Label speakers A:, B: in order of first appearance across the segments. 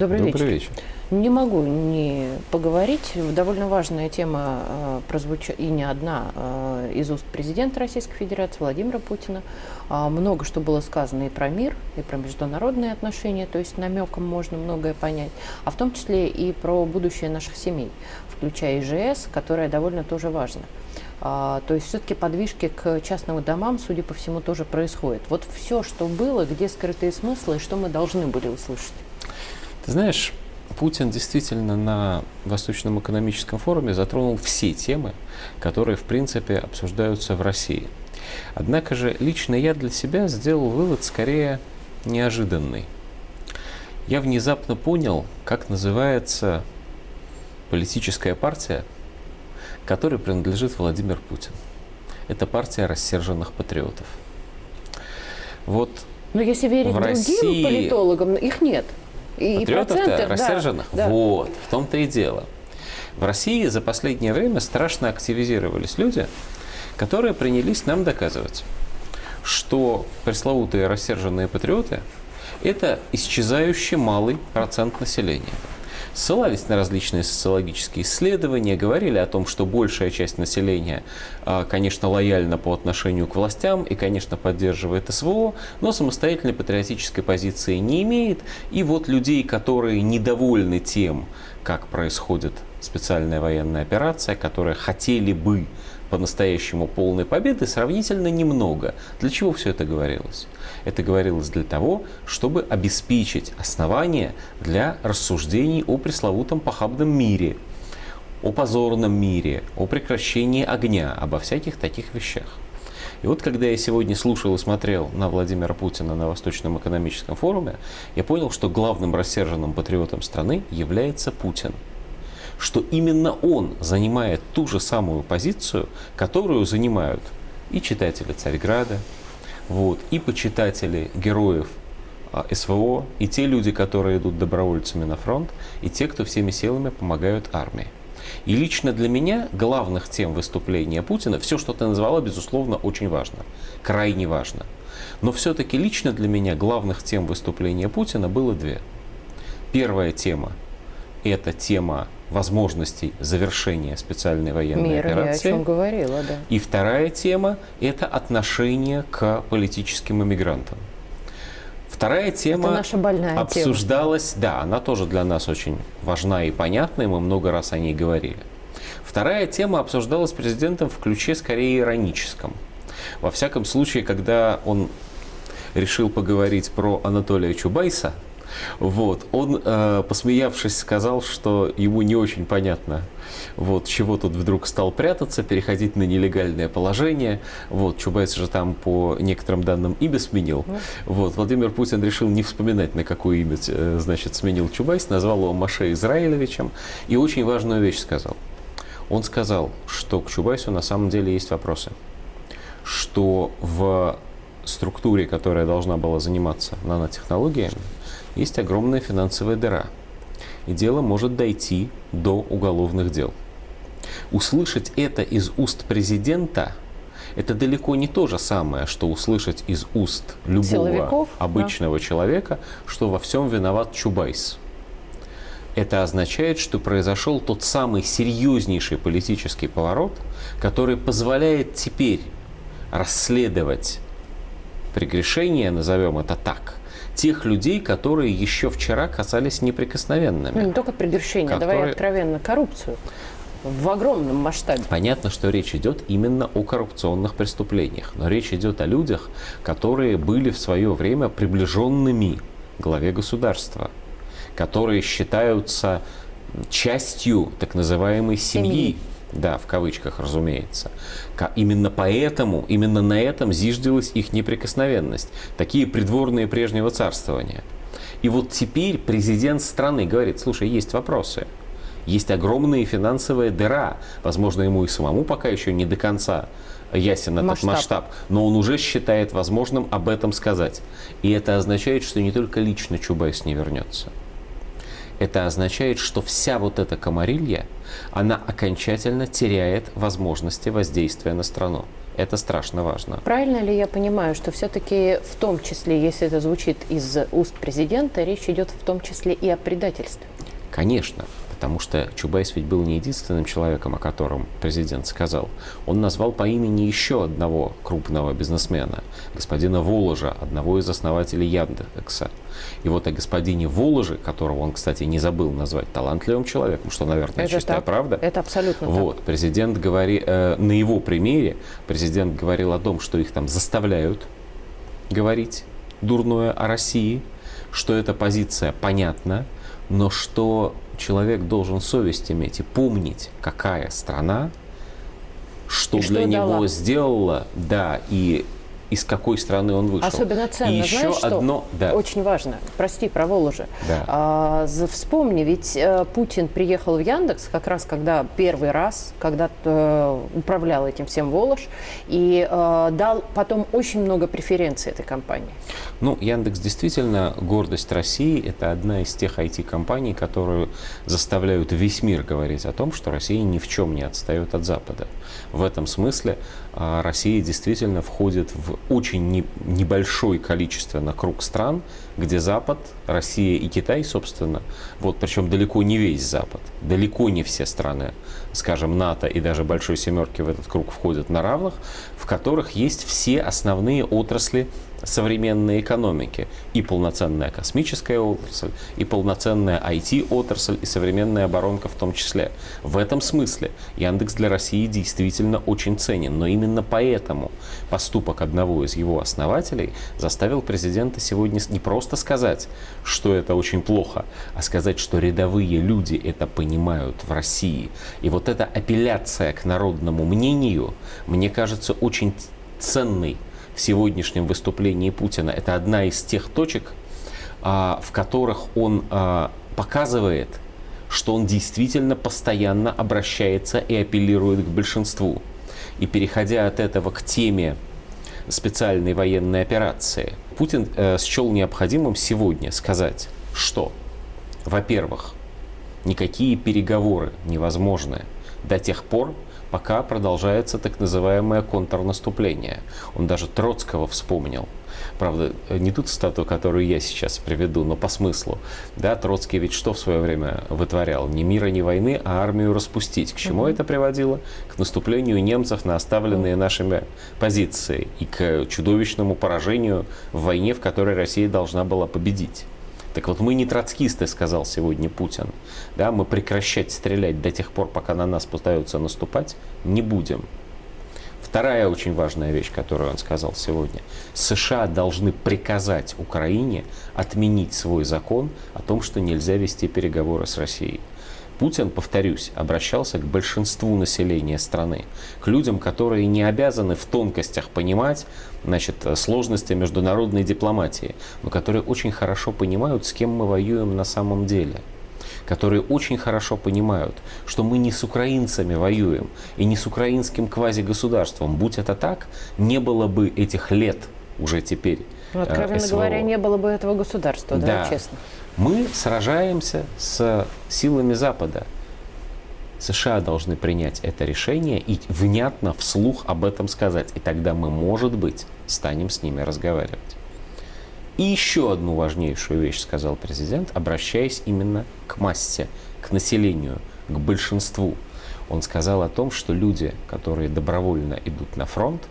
A: Добрый, Добрый вечер. вечер. Не могу не поговорить. Довольно важная тема э, прозвучала, и не одна, э, из уст президента Российской Федерации Владимира Путина. Э, много что было сказано и про мир, и про международные отношения, то есть намеком можно многое понять, а в том числе и про будущее наших семей, включая ИЖС, которое довольно тоже важно. А, то есть все-таки подвижки к частным домам, судя по всему, тоже происходят. Вот все, что было, где скрытые смыслы, и что мы должны были услышать.
B: Ты знаешь, Путин действительно на Восточном экономическом форуме затронул все темы, которые, в принципе, обсуждаются в России. Однако же лично я для себя сделал вывод скорее неожиданный. Я внезапно понял, как называется политическая партия, которой принадлежит Владимир Путин. Это партия рассерженных патриотов.
A: Вот Но если верить другим России... политологам, их нет.
B: И Патриотов-то рассерженных? Да, вот, в том-то и дело. В России за последнее время страшно активизировались люди, которые принялись нам доказывать, что пресловутые рассерженные патриоты – это исчезающий малый процент населения – ссылались на различные социологические исследования, говорили о том, что большая часть населения, а, конечно, лояльна по отношению к властям и, конечно, поддерживает СВО, но самостоятельной патриотической позиции не имеет. И вот людей, которые недовольны тем, как происходит специальная военная операция, которые хотели бы по-настоящему полной победы, сравнительно немного. Для чего все это говорилось? Это говорилось для того, чтобы обеспечить основания для рассуждений о пресловутом похабном мире, о позорном мире, о прекращении огня, обо всяких таких вещах. И вот когда я сегодня слушал и смотрел на Владимира Путина на Восточном экономическом форуме, я понял, что главным рассерженным патриотом страны является Путин. Что именно он занимает ту же самую позицию, которую занимают и читатели Царьграда, вот, и почитатели героев а, СВО, и те люди, которые идут добровольцами на фронт, и те, кто всеми силами помогают армии. И лично для меня главных тем выступления Путина, все, что ты назвала, безусловно, очень важно, крайне важно. Но все-таки лично для меня главных тем выступления Путина было две. Первая тема – это тема возможностей завершения специальной военной Мир, операции.
A: Я о чем говорила, да.
B: И вторая тема – это отношение к политическим иммигрантам. Вторая тема это наша больная обсуждалась, тема. да, она тоже для нас очень важна и понятна, и мы много раз о ней говорили. Вторая тема обсуждалась президентом в ключе скорее ироническом. Во всяком случае, когда он решил поговорить про Анатолия Чубайса – вот. Он, э, посмеявшись, сказал, что ему не очень понятно, вот, чего тут вдруг стал прятаться, переходить на нелегальное положение. Вот, Чубайс же там по некоторым данным имя сменил. Ну. Вот, Владимир Путин решил не вспоминать, на какое имя, э, значит, сменил Чубайс, назвал его Мойше Израилевичем и очень важную вещь сказал. Он сказал, что к Чубайсу на самом деле есть вопросы. Что в структуре, которая должна была заниматься нанотехнологиями, есть огромная финансовая дыра. И дело может дойти до уголовных дел. Услышать это из уст президента это далеко не то же самое, что услышать из уст любого Силовиков, обычного да. человека, что во всем виноват Чубайс. Это означает, что произошел тот самый серьезнейший политический поворот, который позволяет теперь расследовать прегрешения, назовем это так, тех людей, которые еще вчера казались неприкосновенными.
A: Ну, не только прегрешения, которые... давай откровенно, коррупцию в огромном масштабе.
B: Понятно, что речь идет именно о коррупционных преступлениях, но речь идет о людях, которые были в свое время приближенными главе государства, которые считаются частью так называемой семьи. семьи да, в кавычках, разумеется. Именно поэтому, именно на этом зиждилась их неприкосновенность. Такие придворные прежнего царствования. И вот теперь президент страны говорит, слушай, есть вопросы. Есть огромная финансовая дыра. Возможно, ему и самому пока еще не до конца ясен этот масштаб. масштаб, но он уже считает возможным об этом сказать. И это означает, что не только лично Чубайс не вернется. Это означает, что вся вот эта комарилья, она окончательно теряет возможности воздействия на страну. Это страшно важно.
A: Правильно ли я понимаю, что все-таки в том числе, если это звучит из уст президента, речь идет в том числе и о предательстве?
B: Конечно потому что Чубайс ведь был не единственным человеком, о котором президент сказал. Он назвал по имени еще одного крупного бизнесмена, господина Воложа, одного из основателей Яндекса. И вот о господине Воложе, которого он, кстати, не забыл назвать талантливым человеком, что, наверное, это чистая
A: так.
B: правда.
A: Это абсолютно
B: Вот,
A: так.
B: президент говорит, э, на его примере президент говорил о том, что их там заставляют говорить дурное о России, что эта позиция понятна, но что человек должен совесть иметь и помнить, какая страна, что
A: и
B: для
A: что
B: него
A: дала.
B: сделала, да, и из какой страны он вышел.
A: Особенно ценно,
B: и еще
A: знаешь, что?
B: одно, да.
A: Очень важно. Прости, про Воложи.
B: Да.
A: А, вспомни, ведь э, Путин приехал в Яндекс как раз когда первый раз, когда э, управлял этим всем Волож, и э, дал потом очень много преференций этой компании.
B: Ну, Яндекс действительно гордость России. Это одна из тех IT-компаний, которые заставляют весь мир говорить о том, что Россия ни в чем не отстает от Запада. В этом смысле а, Россия действительно входит в очень не- небольшой количественно круг стран, где Запад, Россия и Китай, собственно, вот причем далеко не весь Запад, далеко не все страны, скажем, НАТО и даже Большой Семерки в этот круг входят на равных, в которых есть все основные отрасли современной экономики. И полноценная космическая отрасль, и полноценная IT-отрасль, и современная оборонка в том числе. В этом смысле Яндекс для России действительно очень ценен. Но именно поэтому поступок одного из его основателей заставил президента сегодня не просто сказать, что это очень плохо, а сказать, что рядовые люди это понимают в России. И вот эта апелляция к народному мнению, мне кажется, очень ценной в сегодняшнем выступлении Путина. Это одна из тех точек, а, в которых он а, показывает, что он действительно постоянно обращается и апеллирует к большинству. И переходя от этого к теме специальной военной операции, Путин э, счел необходимым сегодня сказать, что, во-первых, никакие переговоры невозможны до тех пор, пока продолжается так называемое контрнаступление. Он даже Троцкого вспомнил. Правда, не ту цитату, которую я сейчас приведу, но по смыслу. Да, Троцкий ведь что в свое время вытворял? Ни мира, ни войны, а армию распустить. К чему это приводило? К наступлению немцев на оставленные нашими позиции и к чудовищному поражению в войне, в которой Россия должна была победить. Так вот, мы не троцкисты, сказал сегодня Путин. Да, мы прекращать стрелять до тех пор, пока на нас пытаются наступать, не будем. Вторая очень важная вещь, которую он сказал сегодня. США должны приказать Украине отменить свой закон о том, что нельзя вести переговоры с Россией. Путин, повторюсь, обращался к большинству населения страны, к людям, которые не обязаны в тонкостях понимать значит, сложности международной дипломатии, но которые очень хорошо понимают, с кем мы воюем на самом деле которые очень хорошо понимают, что мы не с украинцами воюем и не с украинским квазигосударством. Будь это так, не было бы этих лет уже теперь.
A: Ну, откровенно
B: э, СВО.
A: говоря, не было бы этого государства, да,
B: Да.
A: честно.
B: Мы сражаемся с силами Запада. США должны принять это решение и внятно вслух об этом сказать. И тогда мы, может быть, станем с ними разговаривать. И еще одну важнейшую вещь сказал президент, обращаясь именно к массе, к населению, к большинству. Он сказал о том, что люди, которые добровольно идут на фронт,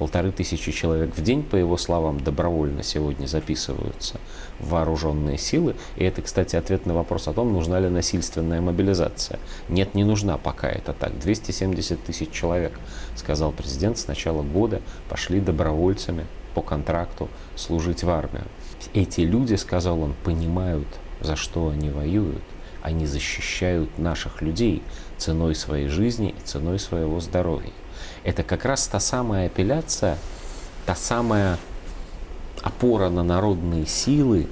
B: полторы тысячи человек в день, по его словам, добровольно сегодня записываются в вооруженные силы. И это, кстати, ответ на вопрос о том, нужна ли насильственная мобилизация. Нет, не нужна пока это так. 270 тысяч человек, сказал президент, с начала года пошли добровольцами по контракту служить в армию. Эти люди, сказал он, понимают, за что они воюют. Они защищают наших людей ценой своей жизни и ценой своего здоровья. Это как раз та самая апелляция, та самая опора на народные силы,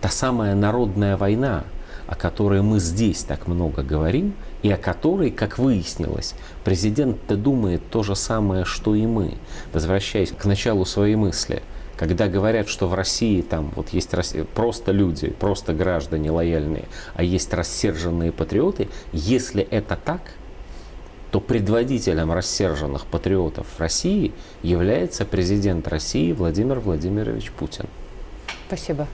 B: та самая народная война, о которой мы здесь так много говорим, и о которой, как выяснилось, президент-то думает то же самое, что и мы. Возвращаясь к началу своей мысли, когда говорят, что в России там вот есть просто люди, просто граждане лояльные, а есть рассерженные патриоты, если это так, то предводителем рассерженных патриотов в России является президент России Владимир Владимирович Путин.
A: Спасибо.